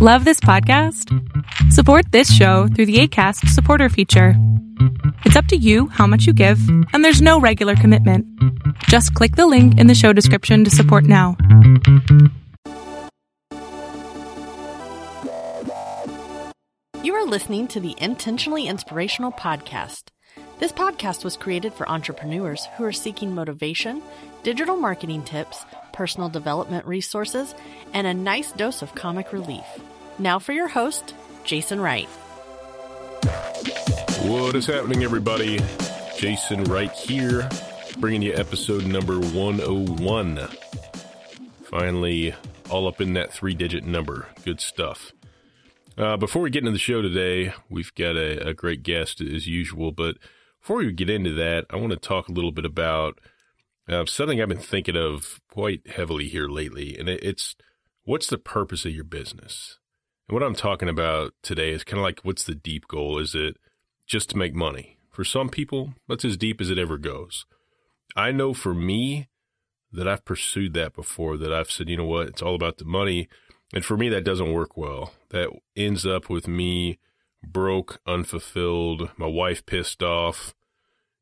Love this podcast? Support this show through the ACAST supporter feature. It's up to you how much you give, and there's no regular commitment. Just click the link in the show description to support now. You are listening to the Intentionally Inspirational Podcast. This podcast was created for entrepreneurs who are seeking motivation, digital marketing tips, personal development resources, and a nice dose of comic relief. Now for your host, Jason Wright. What is happening, everybody? Jason Wright here, bringing you episode number 101. Finally, all up in that three digit number. Good stuff. Uh, before we get into the show today, we've got a, a great guest as usual. But before we get into that, I want to talk a little bit about uh, something I've been thinking of quite heavily here lately, and it, it's what's the purpose of your business? And what I'm talking about today is kind of like what's the deep goal? Is it just to make money? For some people, that's as deep as it ever goes. I know for me that I've pursued that before, that I've said, you know what, it's all about the money. And for me, that doesn't work well. That ends up with me broke, unfulfilled, my wife pissed off,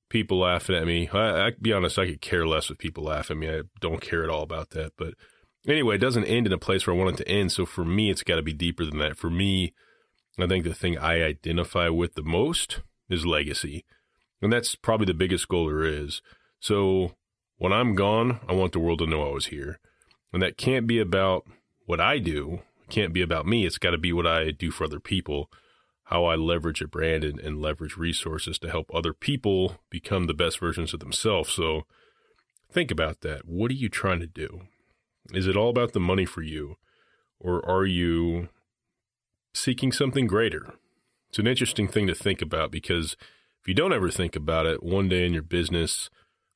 people laughing at me. I, I be honest, I could care less if people laugh at me. I don't care at all about that. But anyway, it doesn't end in a place where I want it to end. So for me, it's got to be deeper than that. For me, I think the thing I identify with the most is legacy. And that's probably the biggest goal there is. So when I'm gone, I want the world to know I was here. And that can't be about what I do. It can't be about me. It's got to be what I do for other people how I leverage a brand and, and leverage resources to help other people become the best versions of themselves. So think about that. What are you trying to do? Is it all about the money for you? Or are you seeking something greater? It's an interesting thing to think about because if you don't ever think about it, one day in your business,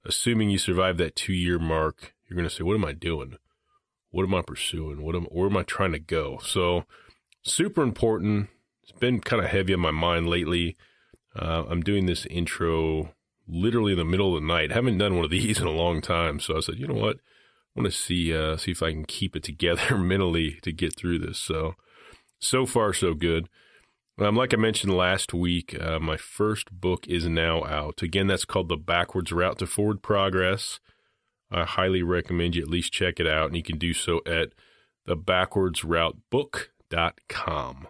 assuming you survive that two year mark, you're going to say, What am I doing? What am I pursuing? What am, where am I trying to go? So, super important it's been kind of heavy on my mind lately. Uh, I'm doing this intro literally in the middle of the night. haven't done one of these in a long time, so I said, you know what? I want to see uh, see if I can keep it together mentally to get through this. So, so far so good. Um, like I mentioned last week, uh, my first book is now out. Again, that's called The Backwards Route to Forward Progress. I highly recommend you at least check it out, and you can do so at thebackwardsroutebook.com.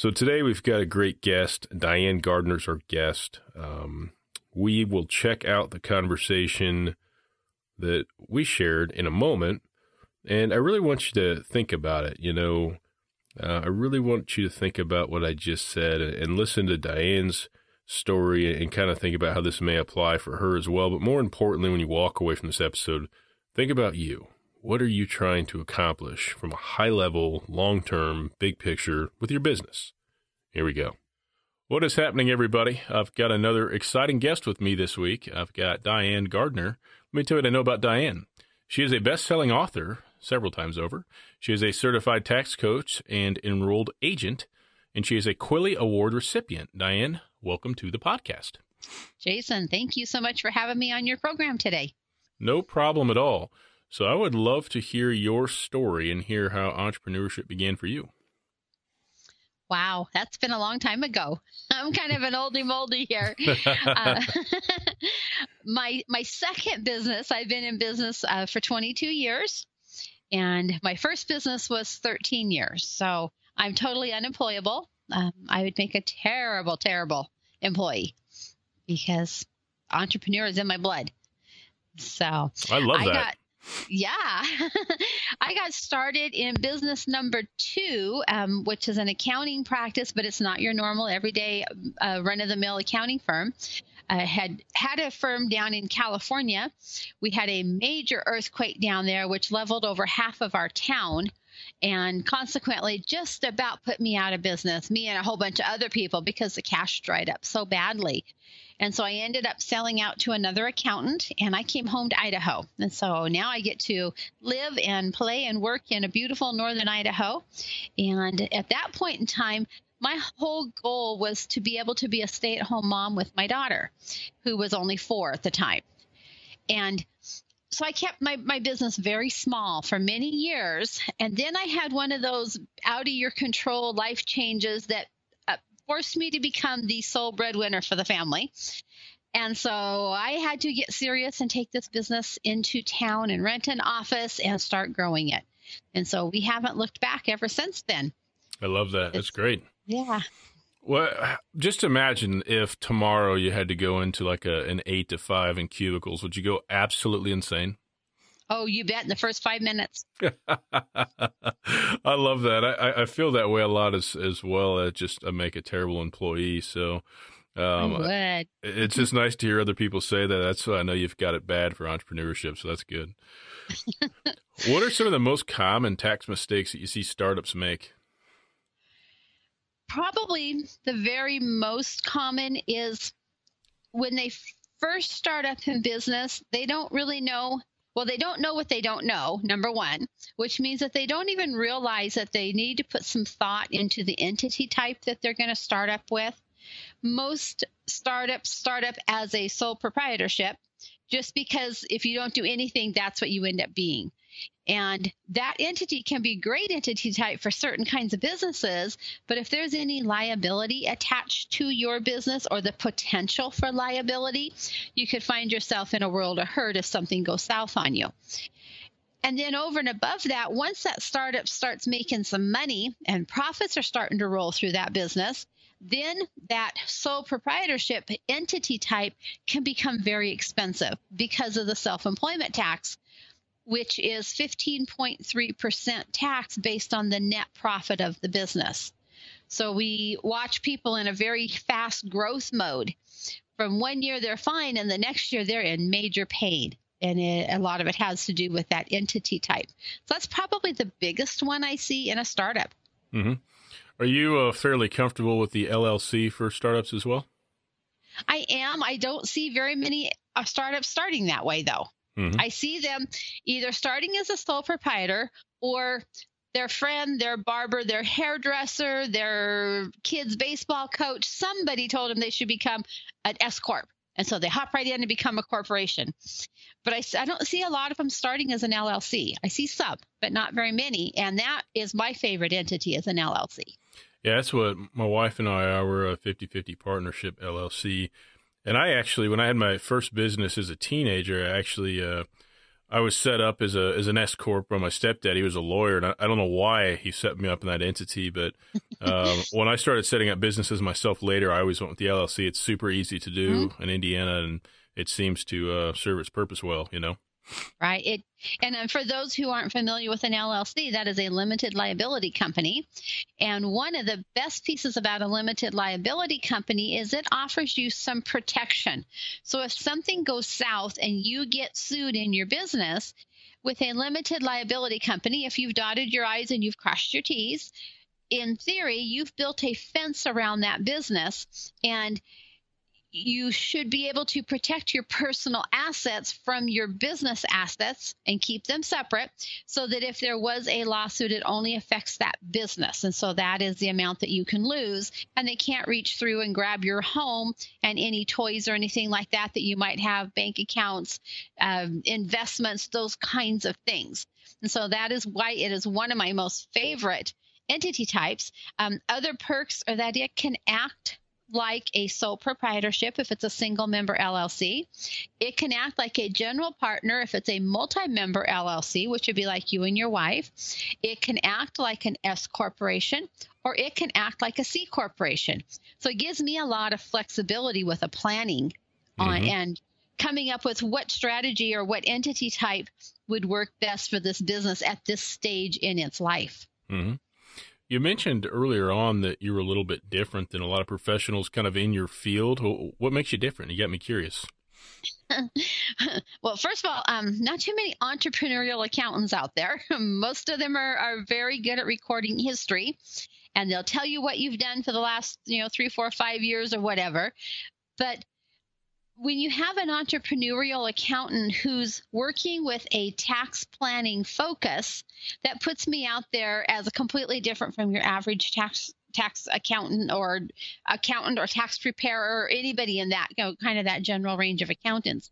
So today we've got a great guest. Diane Gardner's our guest. Um, we will check out the conversation that we shared in a moment. And I really want you to think about it. You know, uh, I really want you to think about what I just said and, listen to Diane's story and kind of think about how this may apply for her as well. But more importantly, when you walk away from this episode, think about you. What are you trying to accomplish from a high level, long term, big picture with your business? Here we go. What is happening, everybody? I've got another exciting guest with me this week. I've got Diane Gardner. Let me tell you what I know about Diane. She is a best selling author several times over. She is a certified tax coach and enrolled agent, and she is a Quilly Award recipient. Diane, welcome to the podcast. Jason, thank you so much for having me on your program today. No problem at all. So I would love to hear your story and hear how entrepreneurship began for you. Wow, that's been a long time ago. I'm kind of an oldie moldy here. uh, my my second business, I've been in business uh, for 22 years, and my first business was 13 years. So I'm totally unemployable. Um, I would make a terrible, terrible employee because entrepreneur is in my blood. So I love I that. Got, yeah. I got started in business number two, um, which is an accounting practice, but it's not your normal everyday uh, run of the mill accounting firm. I had had a firm down in California. We had a major earthquake down there, which leveled over half of our town and consequently just about put me out of business, me and a whole bunch of other people, because the cash dried up so badly. And so I ended up selling out to another accountant and I came home to Idaho. And so now I get to live and play and work in a beautiful northern Idaho. And at that point in time, my whole goal was to be able to be a stay at home mom with my daughter, who was only four at the time. And so I kept my, my business very small for many years. And then I had one of those out of your control life changes that uh, forced me to become the sole breadwinner for the family. And so I had to get serious and take this business into town and rent an office and start growing it. And so we haven't looked back ever since then. I love that. That's great. Yeah. Well, just imagine if tomorrow you had to go into like a, an eight to five in cubicles. Would you go absolutely insane? Oh, you bet. In the first five minutes. I love that. I, I feel that way a lot as as well. I just I make a terrible employee. So um, it's just nice to hear other people say that. That's why I know you've got it bad for entrepreneurship. So that's good. what are some of the most common tax mistakes that you see startups make? Probably the very most common is when they first start up in business, they don't really know. Well, they don't know what they don't know, number one, which means that they don't even realize that they need to put some thought into the entity type that they're going to start up with. Most startups start up as a sole proprietorship just because if you don't do anything, that's what you end up being. And that entity can be a great entity type for certain kinds of businesses, but if there's any liability attached to your business or the potential for liability, you could find yourself in a world of hurt if something goes south on you. And then over and above that, once that startup starts making some money and profits are starting to roll through that business, then that sole proprietorship entity type can become very expensive because of the self employment tax which is 15.3% tax based on the net profit of the business. So we watch people in a very fast growth mode. From one year, they're fine, and the next year, they're in major pain. And it, a lot of it has to do with that entity type. So that's probably the biggest one I see in a startup. Mm-hmm. Are you uh, fairly comfortable with the LLC for startups as well? I am. I don't see very many uh, startups starting that way, though. Mm-hmm. I see them either starting as a sole proprietor or their friend, their barber, their hairdresser, their kid's baseball coach, somebody told them they should become an S Corp. And so they hop right in and become a corporation. But I, I don't see a lot of them starting as an LLC. I see some, but not very many. And that is my favorite entity as an LLC. Yeah, that's what my wife and I are. We're a 50 50 partnership LLC. And I actually, when I had my first business as a teenager, I actually, uh, I was set up as a as an S corp by my stepdad. He was a lawyer, and I, I, don't know why he set me up in that entity. But um, when I started setting up businesses myself later, I always went with the LLC. It's super easy to do mm-hmm. in Indiana, and it seems to uh, serve its purpose well. You know right? It and uh, for those who aren't familiar with an LLC, that is a limited liability company. And one of the best pieces about a limited liability company is it offers you some protection. So if something goes south and you get sued in your business with a limited liability company, if you've dotted your I's and you've crossed your T's, in theory, you've built a fence around that business and you should be able to protect your personal assets from your business assets and keep them separate so that if there was a lawsuit, it only affects that business. And so that is the amount that you can lose. And they can't reach through and grab your home and any toys or anything like that that you might have, bank accounts, um, investments, those kinds of things. And so that is why it is one of my most favorite entity types. Um, other perks are that it can act like a sole proprietorship if it's a single member LLC. It can act like a general partner if it's a multi member LLC, which would be like you and your wife. It can act like an S corporation or it can act like a C corporation. So it gives me a lot of flexibility with a planning on mm-hmm. and coming up with what strategy or what entity type would work best for this business at this stage in its life. Mm-hmm. You mentioned earlier on that you were a little bit different than a lot of professionals kind of in your field. What makes you different? You got me curious. well, first of all, um, not too many entrepreneurial accountants out there. Most of them are, are very good at recording history, and they'll tell you what you've done for the last, you know, three, four, five years or whatever. But when you have an entrepreneurial accountant who's working with a tax planning focus, that puts me out there as a completely different from your average tax tax accountant or accountant or tax preparer or anybody in that you know, kind of that general range of accountants.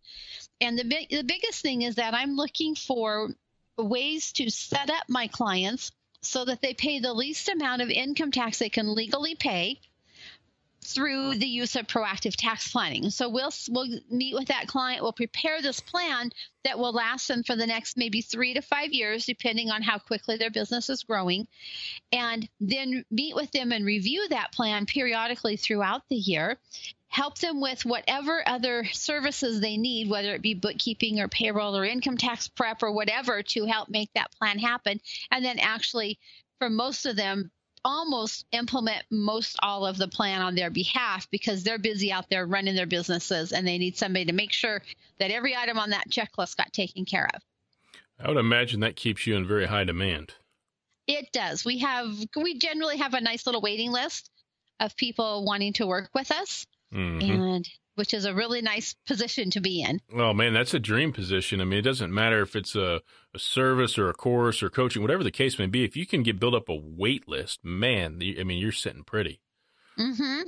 And the the biggest thing is that I'm looking for ways to set up my clients so that they pay the least amount of income tax they can legally pay through the use of proactive tax planning. So we'll we'll meet with that client, we'll prepare this plan that will last them for the next maybe 3 to 5 years depending on how quickly their business is growing and then meet with them and review that plan periodically throughout the year. Help them with whatever other services they need, whether it be bookkeeping or payroll or income tax prep or whatever, to help make that plan happen. And then actually, for most of them, almost implement most all of the plan on their behalf because they're busy out there running their businesses and they need somebody to make sure that every item on that checklist got taken care of. I would imagine that keeps you in very high demand. It does. We have we generally have a nice little waiting list of people wanting to work with us. Mm-hmm. And which is a really nice position to be in. Oh man, that's a dream position. I mean, it doesn't matter if it's a, a service or a course or coaching, whatever the case may be. If you can get build up a wait list, man, I mean, you're sitting pretty. Mm-hmm.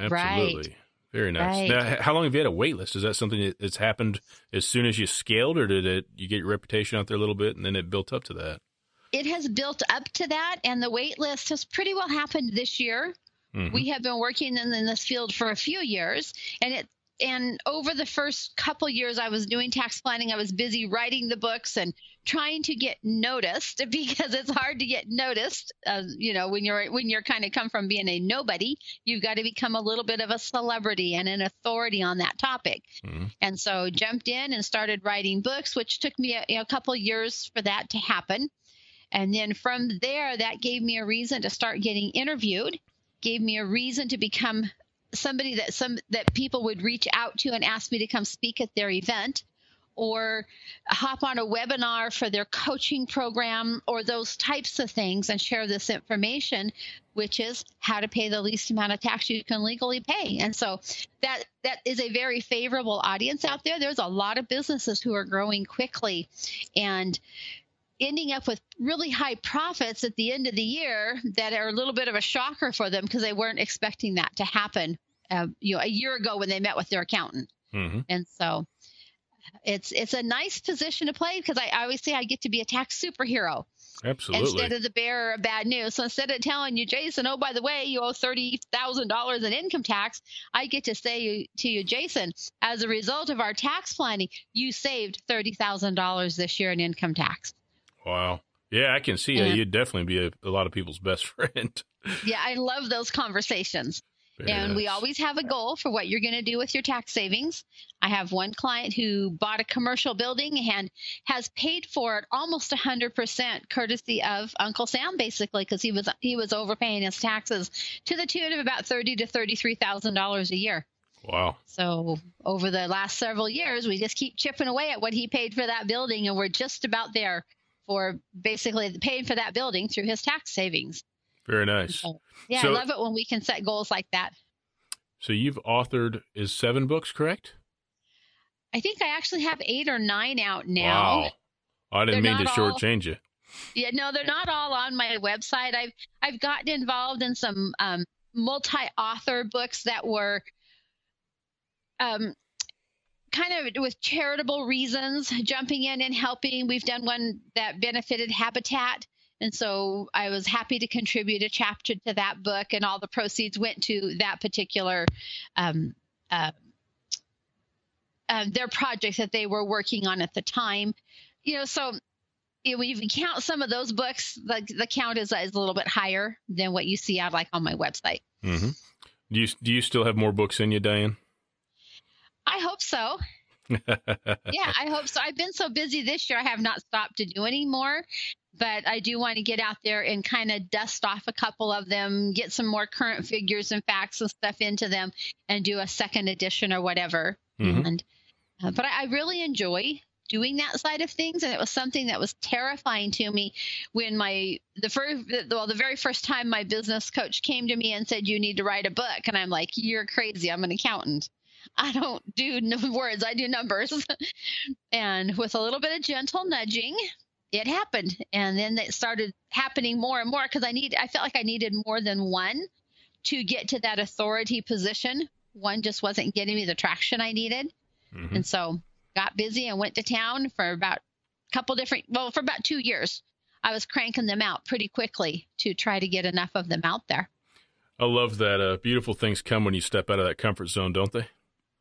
Absolutely. Right. Very nice. Right. Now, how long have you had a wait list? Is that something that's happened as soon as you scaled, or did it you get your reputation out there a little bit and then it built up to that? It has built up to that, and the wait list has pretty well happened this year. Mm-hmm. We have been working in, in, this field for a few years, and it and over the first couple years I was doing tax planning, I was busy writing the books and trying to get noticed because it's hard to get noticed. Uh, you know, when you're when you're kind of come from being a nobody, you've got to become a little bit of a celebrity and an authority on that topic. Mm-hmm. And so jumped in and started writing books, which took me a, a couple years for that to happen. And then from there, that gave me a reason to start getting interviewed gave me a reason to become somebody that some that people would reach out to and ask me to come speak at their event or hop on a webinar for their coaching program or those types of things and share this information which is how to pay the least amount of tax you can legally pay. And so that that is a very favorable audience out there. There's a lot of businesses who are growing quickly and ending up with really high profits at the end of the year that are a little bit of a shocker for them because they weren't expecting that to happen uh, you know a year ago when they met with their accountant mm-hmm. and so it's it's a nice position to play because I, I always say I get to be a tax superhero Absolutely. Instead of the bearer of bad news. So instead of telling you, Jason, oh, by the way, you owe $30,000 in income tax, I get to say to you, Jason, as a result of our tax planning, you saved $30,000 this year in income tax. Wow. Yeah, I can see uh, that. You'd definitely be a, a, lot of people's best friend. yeah, I love those conversations. Very and we always have a goal for what you're going to do with your tax savings. I have one client who bought a commercial building and has paid for it almost 100% courtesy of Uncle Sam basically because he was he was overpaying his taxes to the tune of about 30 to $33,000 a year. Wow. So over the last several years, we just keep chipping away at what he paid for that building and we're just about there for basically paying for that building through his tax savings. Very nice. So, yeah, so, I love it when we can set goals like that. So you've authored is seven books, correct? I think I actually have eight or nine out now. Wow. I didn't they're mean to shortchange you. Yeah, no, they're not all on my website. I've I've gotten involved in some um, multi-author books that were um, kind of with charitable reasons, jumping in and helping. We've done one that benefited Habitat. And so I was happy to contribute a chapter to that book, and all the proceeds went to that particular um, uh, uh, their project that they were working on at the time. You know, so you know, if count some of those books, the, the count is, is a little bit higher than what you see out like on my website. Mm-hmm. Do you do you still have more books in you, Diane? I hope so. yeah, I hope so. I've been so busy this year, I have not stopped to do any more. But I do want to get out there and kind of dust off a couple of them, get some more current figures and facts and stuff into them, and do a second edition or whatever. Mm-hmm. And uh, but I, I really enjoy doing that side of things and it was something that was terrifying to me when my the first well the very first time my business coach came to me and said you need to write a book and i'm like you're crazy i'm an accountant I don't do words, I do numbers. and with a little bit of gentle nudging it happened. And then it started happening more and more because i need i felt like i needed more than one to get to that authority position. One just wasn't getting me the traction i needed. Mm-hmm. and so got busy and went to town for about a couple different well for about two years. I was cranking them out pretty quickly to try to get enough of them out there. I love that uh, beautiful things come when you step out of that comfort zone don't they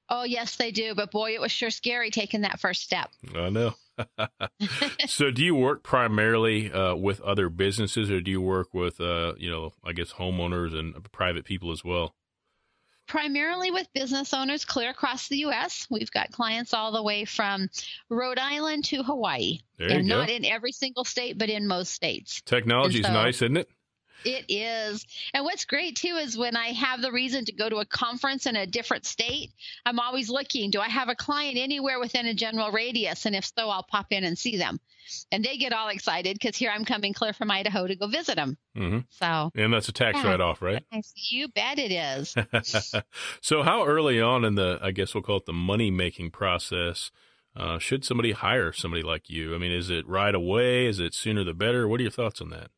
Oh, yes, they do. But boy, it was sure scary taking that first step. I know. so, do you work primarily uh, with other businesses, or do you work with, uh, you know, I guess homeowners and private people as well? Primarily with business owners clear across the U.S. We've got clients all the way from Rhode Island to Hawaii, there and not in every single state, but in most states. Technology is so, nice, isn't it? It is. And what's great too is when I have the reason to go to a conference in a different state, I'm always looking, do I have a client anywhere within a general radius? And if so, I'll pop in and see them. And they get all excited because here I'm coming clear from Idaho to go visit them. Mm-hmm. So, and that's a tax yeah, write off, right? You bet it is. so, how early on in the, I guess we'll call it the money making process, uh, should somebody hire somebody like you? I mean, is it right away? Is it sooner the better? What are your thoughts on that?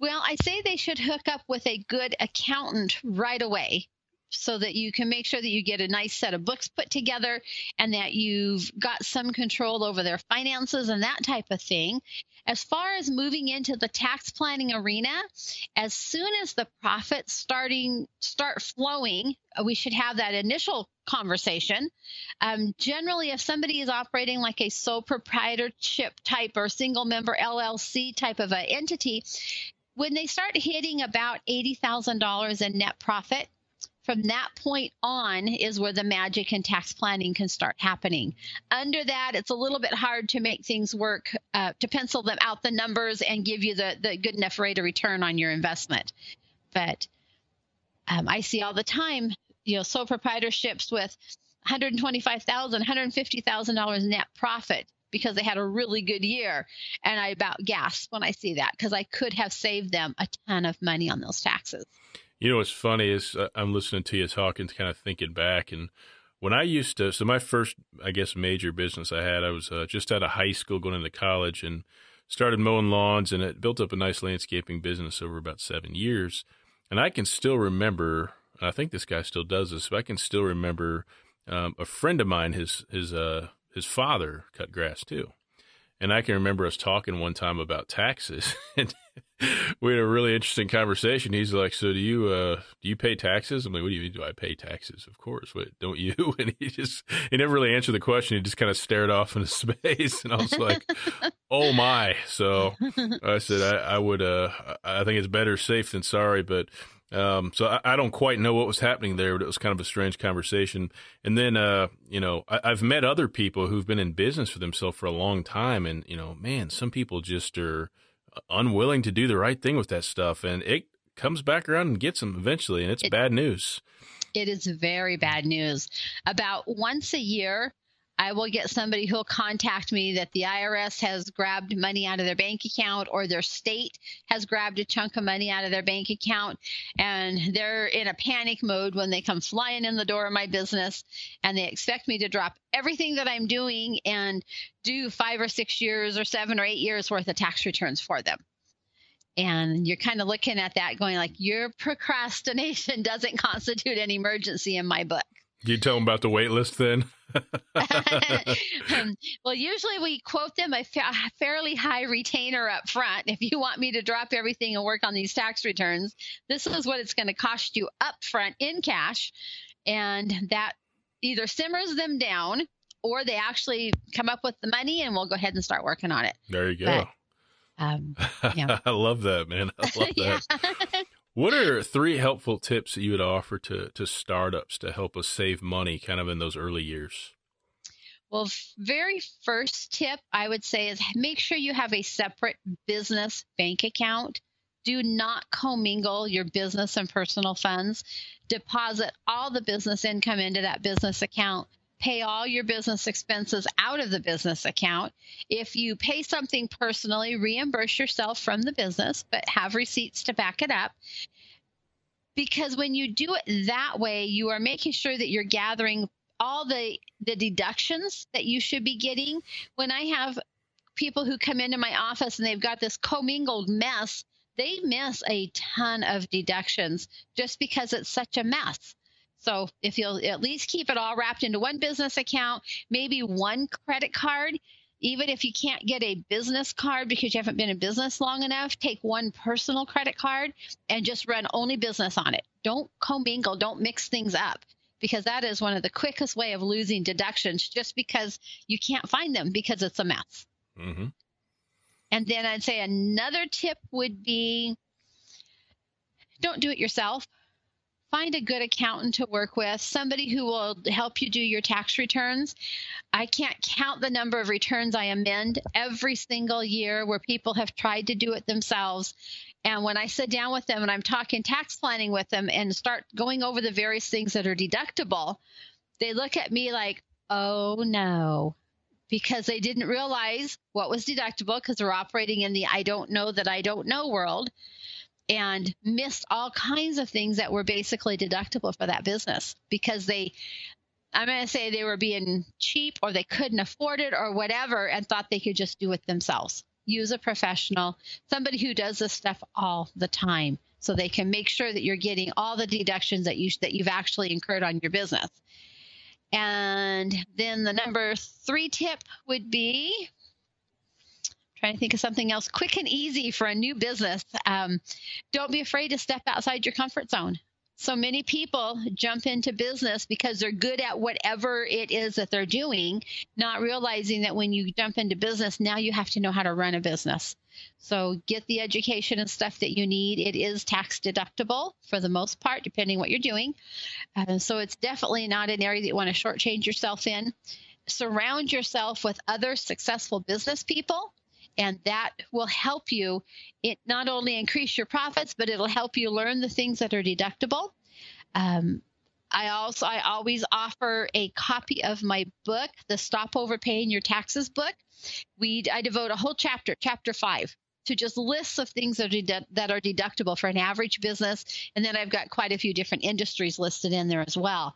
Well, I say they should hook up with a good accountant right away so that you can make sure that you get a nice set of books put together and that you've got some control over their finances and that type of thing. As far as moving into the tax planning arena, as soon as the profits starting start flowing, we should have that initial conversation. Um, generally, if somebody is operating like a sole proprietorship type or single member LLC type of an entity, when they start hitting about $80,000 in net profit, from that point on is where the magic and tax planning can start happening. Under that, it's a little bit hard to make things work, uh, to pencil them out the numbers and give you the, the good enough rate of return on your investment. But um, I see all the time, you know, sole proprietorships with 125,000, 150,000 dollars net profit because they had a really good year. And I about gasp when I see that because I could have saved them a ton of money on those taxes. You know what's funny is uh, I'm listening to you talking, kind of thinking back, and when I used to, so my first, I guess, major business I had, I was uh, just out of high school going into college and started mowing lawns, and it built up a nice landscaping business over about seven years. And I can still remember, and I think this guy still does this, but I can still remember um, a friend of mine, his his uh, his father cut grass too. And I can remember us talking one time about taxes, and we had a really interesting conversation. He's like, "So do you uh, do you pay taxes?" I'm like, "What do you mean? Do I pay taxes? Of course. Wait, don't you?" And he just he never really answered the question. He just kind of stared off into space, and I was like, "Oh my!" So I said, "I, I would. Uh, I think it's better safe than sorry, but." Um, so I, I, don't quite know what was happening there, but it was kind of a strange conversation. And then, uh, you know, I, have met other people who've been in business for themselves for a long time, and you know, man, some people just are unwilling to do the right thing with that stuff, and it comes back around and gets them eventually, and it's it, bad news. It is very bad news. About once a year, I will get somebody who'll contact me that the IRS has grabbed money out of their bank account or their state has grabbed a chunk of money out of their bank account and they're in a panic mode when they come flying in the door of my business and they expect me to drop everything that I'm doing and do 5 or 6 years or 7 or 8 years worth of tax returns for them. And you're kind of looking at that going like your procrastination doesn't constitute an emergency in my book. You tell them about the wait list then? um, well, usually we quote them a, fa- a, fairly high retainer up front. If you want me to drop everything and work on these tax returns, this is what it's going to cost you up front in cash. And that either simmers them down or they actually come up with the money and we'll go ahead and start working on it. There you go. But, um, yeah. I love that, man. I love that. What are three helpful tips that you would offer to, to startups to help us save money kind of in those early years? Well, very first tip I would say is make sure you have a separate business bank account. Do not commingle your business and personal funds. Deposit all the business income into that business account pay all your business expenses out of the business account. If you pay something personally, reimburse yourself from the business, but have receipts to back it up. Because when you do it that way, you are making sure that you're gathering all the the deductions that you should be getting. When I have people who come into my office and they've got this commingled mess, they miss a ton of deductions just because it's such a mess. So if you'll at least keep it all wrapped into one business account, maybe one credit card, even if you can't get a business card because you haven't been in business long enough, take one personal credit card and just run only business on it. Don't commingle, don't mix things up because that is one of the quickest way of losing deductions just because you can't find them because it's a mess. Mm-hmm. And then I'd say another tip would be don't do it yourself find a good accountant to work with, somebody who will help you do your tax returns. I can't count the number of returns I amend every single year where people have tried to do it themselves. And when I sit down with them and I'm talking tax planning with them and start going over the various things that are deductible, they look at me like, oh no, because they didn't realize what was deductible because they're operating in the I don't know that I don't know world and missed all kinds of things that were basically deductible for that business because they I'm going to say they were being cheap or they couldn't afford it or whatever and thought they could just do it themselves. Use a professional, somebody who does this stuff all the time so they can make sure that you're getting all the deductions that you that you've actually incurred on your business. And then the number 3 tip would be trying to think of something else quick and easy for a new business. Um, don't be afraid to step outside your comfort zone. So many people jump into business because they're good at whatever it is that they're doing, not realizing that when you jump into business, now you have to know how to run a business. So get the education and stuff that you need. It is tax deductible for the most part, depending what you're doing. Uh, so it's definitely not an area that you want to shortchange yourself in. Surround yourself with other successful business people and that will help you it not only increase your profits but it'll help you learn the things that are deductible um, I also I always offer a copy of my book, the Stop Overpaying Your Taxes book. We I devote a whole chapter, chapter five, to just lists of things that are, dedu- that are deductible for an average business, and then I've got quite a few different industries listed in there as well.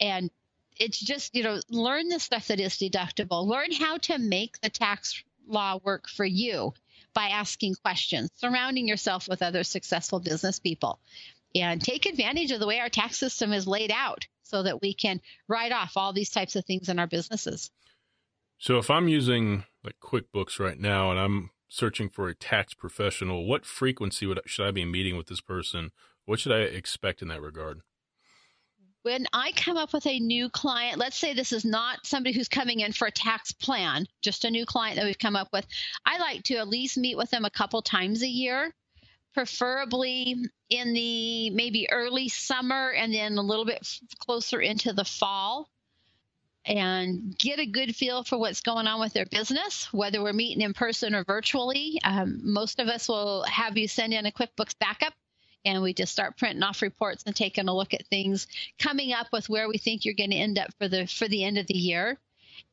And it's just you know learn the stuff that is deductible, learn how to make the tax law work for you by asking questions, surrounding yourself with other successful business people, and take advantage of the way our tax system is laid out so that we can write off all these types of things in our businesses. So if I'm using like QuickBooks right now and I'm searching for a tax professional, what frequency would should I be meeting with this person? What should I expect in that regard? When I come up with a new client, let's say this is not somebody who's coming in for a tax plan, just a new client that we've come up with, I like to at least meet with them a couple times a year, preferably in the maybe early summer and then a little bit closer into the fall. And get a good feel for what's going on with their business, whether we're meeting in person or virtually. Um, most of us will have you send in a QuickBooks backup and we just start printing off reports and taking a look at things, coming up with where we think you're going to end up for the for the end of the year,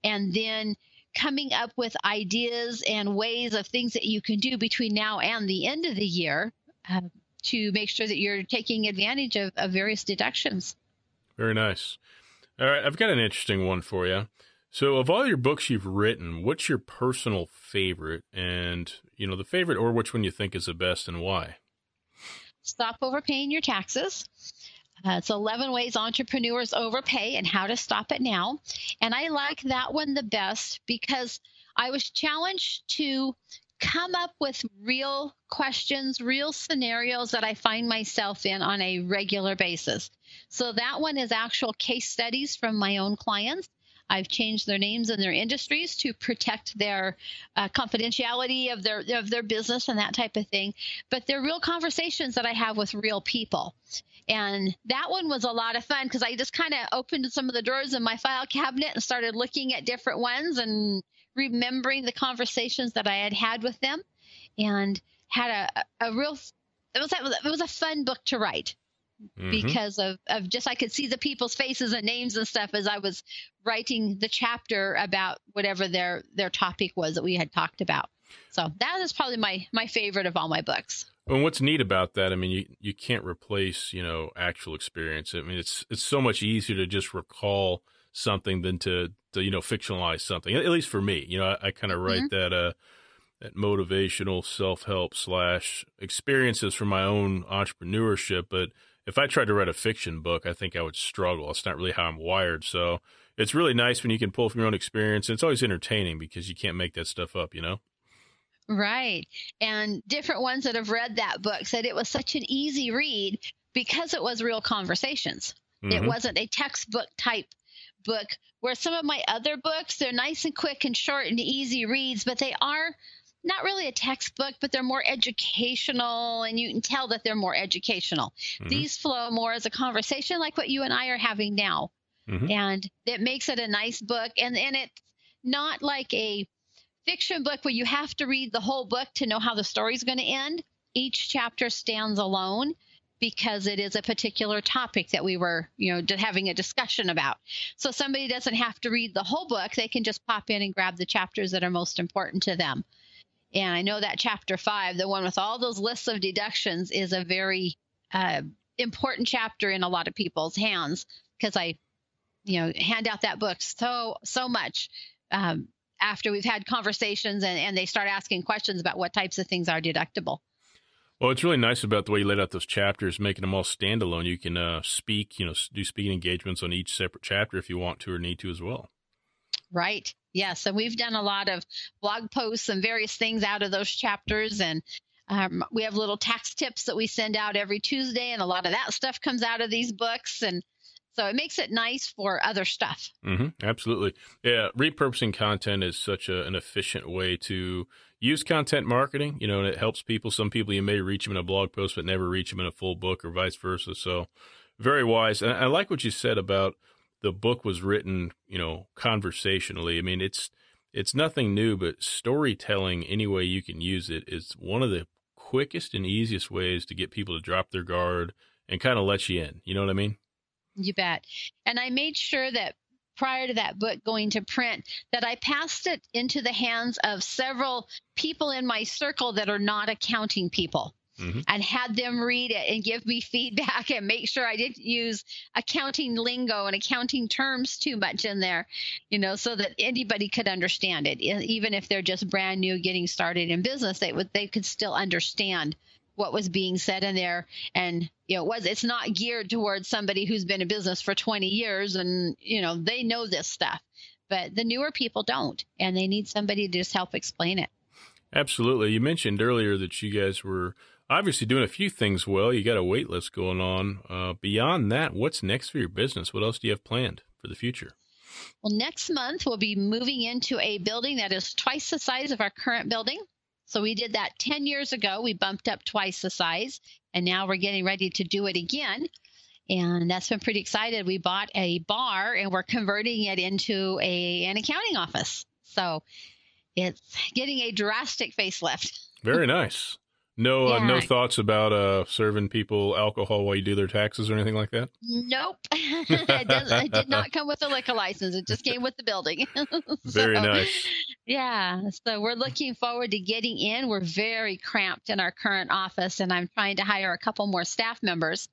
and then coming up with ideas and ways of things that you can do between now and the end of the year uh, to make sure that you're taking advantage of, of various deductions. Very nice. All right, I've got an interesting one for you. So, of all your books you've written, what's your personal favorite? And, you know, the favorite or which one you think is the best and why? Stop Overpaying Your Taxes. Uh, it's 11 ways entrepreneurs overpay and how to stop it now. And I like that one the best because I was challenged to come up with real questions, real scenarios that I find myself in on a regular basis. So that one is actual case studies from my own clients. I've changed their names and their industries to protect their uh, confidentiality of their of their business and that type of thing. But they're real conversations that I have with real people. And that one was a lot of fun because I just kind of opened some of the drawers in my file cabinet and started looking at different ones and remembering the conversations that I had had with them and had a, a real it was it was a fun book to write mm-hmm. because of, of just I could see the people's faces and names and stuff as I was writing the chapter about whatever their their topic was that we had talked about. So that is probably my my favorite of all my books. And what's neat about that, I mean, you, you can't replace, you know, actual experience. I mean, it's it's so much easier to just recall something than to to you know fictionalize something. At least for me, you know, I, I kind of write Mm-hmm. that uh that motivational self help slash experiences from my own entrepreneurship. But if I tried to write a fiction book, I think I would struggle. It's not really how I'm wired. So it's really nice when you can pull from your own experience. And it's always entertaining because you can't make that stuff up, you know? Right. And different ones that have read that book said it was such an easy read because it was real conversations. It Mhm. wasn't a textbook type book where some of my other books, they're nice and quick and short and easy reads, but they are not really a textbook, but they're more educational and you can tell that they're more educational. Mhm. These flow more as a conversation like what you and I are having now. Mhm. And it makes it a nice book and and it's not like a fiction book where you have to read the whole book to know how the story's going to end. Each chapter stands alone because it is a particular topic that we were, you know, having a discussion about. So somebody doesn't have to read the whole book; they can just pop in and grab the chapters that are most important to them. And I know that chapter five, the one with all those lists of deductions, is a very uh, important chapter in a lot of people's hands because I, you know, hand out that book so so much. Um, after we've had conversations and, and they start asking questions about what types of things are deductible. Well, it's really nice about the way you laid out those chapters, making them all standalone. You can uh, speak, you know, do speaking engagements on each separate chapter if you want to or need to as well. Right. Yes. And we've done a lot of blog posts and various things out of those chapters. And um, we have little tax tips that we send out every Tuesday. And a lot of that stuff comes out of these books. And so it makes it nice for other stuff. hmm absolutely. Yeah, repurposing content is such a, an efficient way to use content marketing. You know, and it helps people. Some people you may reach them in a blog post, but never reach them in a full book, or vice versa. So, very wise. And I like what you said about the book was written, you know, conversationally. I mean, it's it's nothing new, but storytelling, any way you can use it, is one of the quickest and easiest ways to get people to drop their guard and kind of let you in. You know what I mean? You bet. And I made sure that prior to that book going to print that I passed it into the hands of several people in my circle that are not accounting people. Mhm. And had them read it and give me feedback and make sure I didn't use accounting lingo and accounting terms too much in there, you know, so that anybody could understand it. Even if they're just brand new getting started in business, they would they could still understand what was being said in there and you know it was it's not geared towards somebody who's been in business for 20 years and you know they know this stuff but the newer people don't and they need somebody to just help explain it Absolutely. You mentioned earlier that you guys were obviously doing a few things well. You got a wait list going on. Uh, beyond that, what's next for your business? What else do you have planned for the future? well next month we'll be moving into a building that is twice the size of our current building so we did that 10 years ago. We bumped up twice the size and now we're getting ready to do it again. And that's been pretty excited. We bought a bar and we're converting it into a an accounting office. So it's getting a drastic facelift. Very nice. No, uh, no thoughts about uh, serving people alcohol while you do their taxes or anything like that. Nope. it, it did not come with a liquor license. It just came with the building. Very nice. Yeah. So we're looking forward to getting in. We're very cramped in our current office, and I'm trying to hire a couple more staff members.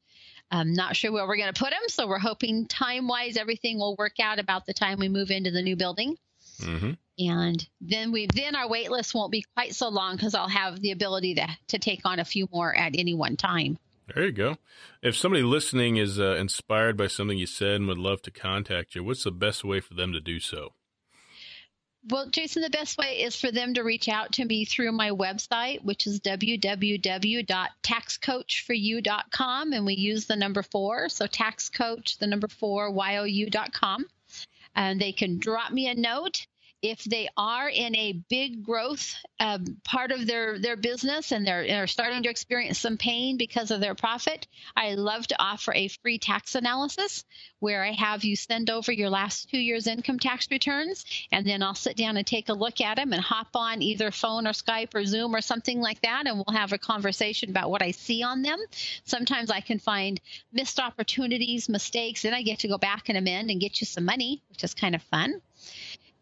I'm not sure where we're going to put them. So we're hoping time wise everything will work out about the time we move into the new building. hmm And then we then our wait list won't be quite so long because I'll have the ability to to take on a few more at any one time. There you go. If somebody listening is uh, inspired by something you said and would love to contact you, what's the best way for them to do so? Well, Jason, the best way is for them to reach out to me through my website, which is www.taxcoachforyou.com. And we use the number four. So taxcoach, the number four, you.com. And they can drop me a note. If they are in a big growth um, part of their, their business and they're, they're starting to experience some pain because of their profit, I love to offer a free tax analysis where I have you send over your last two years' income tax returns, and then I'll sit down and take a look at them and hop on either phone or Skype or Zoom or something like that, and we'll have a conversation about what I see on them. Sometimes I can find missed opportunities, mistakes, and I get to go back and amend and get you some money, which is kind of fun.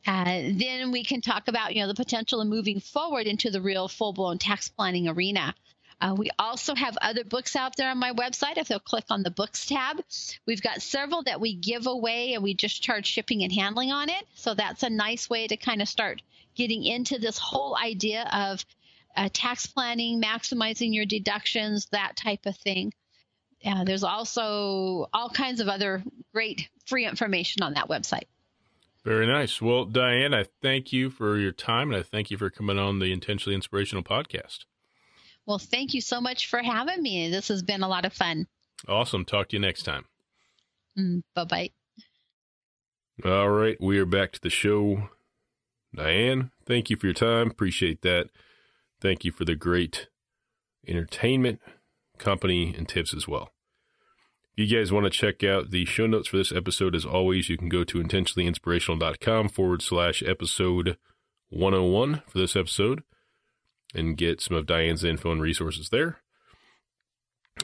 Uh, then we can talk about you know the potential of moving forward into the real full blown tax planning arena. Uh, we also have other books out there on my website. If they'll click on the books tab, we've got several that we give away and we just charge shipping and handling on it. So that's a nice way to kind of start getting into this whole idea of uh, tax planning, maximizing your deductions, that type of thing. Uh, there's also all kinds of other great free information on that website. Very nice. Well, Diane, I thank you for your time and I thank you for coming on the Intentionally Inspirational podcast. Well, thank you so much for having me. This has been a lot of fun. Awesome. Talk to you next time. Mm, bye bye. All right. We are back to the show. Diane, thank you for your time. Appreciate that. Thank you for the great entertainment, company, and tips as well. If you guys want to check out the show notes for this episode, as always, you can go to intentionallyinspirational.com forward slash episode 101 for this episode and get some of Diane's info and resources there.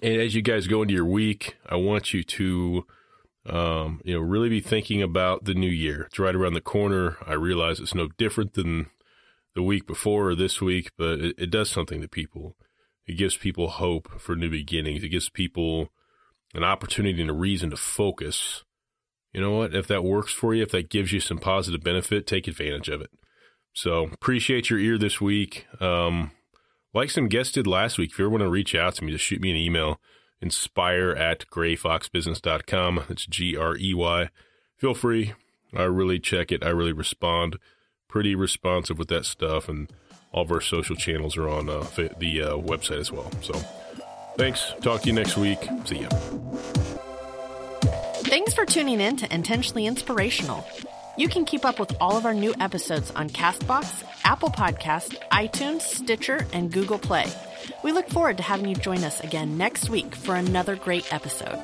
And as you guys go into your week, I want you to, um, you know, really be thinking about the new year. It's right around the corner. I realize it's no different than the week before or this week, but it, it does something to people. It gives people hope for new beginnings. It gives people an opportunity and a reason to focus. You know what? If that works for you, if that gives you some positive benefit, take advantage of it. So appreciate your ear this week. Um, like some guests did last week, if you ever want to reach out to me, just shoot me an email, inspire at greyfoxbusiness.com. That's G R E Y. Feel free. I really check it. I really respond. Pretty responsive with that stuff. And all of our social channels are on uh, the uh, website as well. So thanks. Talk to you next week. See ya. Thanks for tuning in to Intentionally Inspirational. You can keep up with all of our new episodes on Castbox, Apple Podcast, iTunes, Stitcher, and Google Play. We look forward to having you join us again next week for another great episode.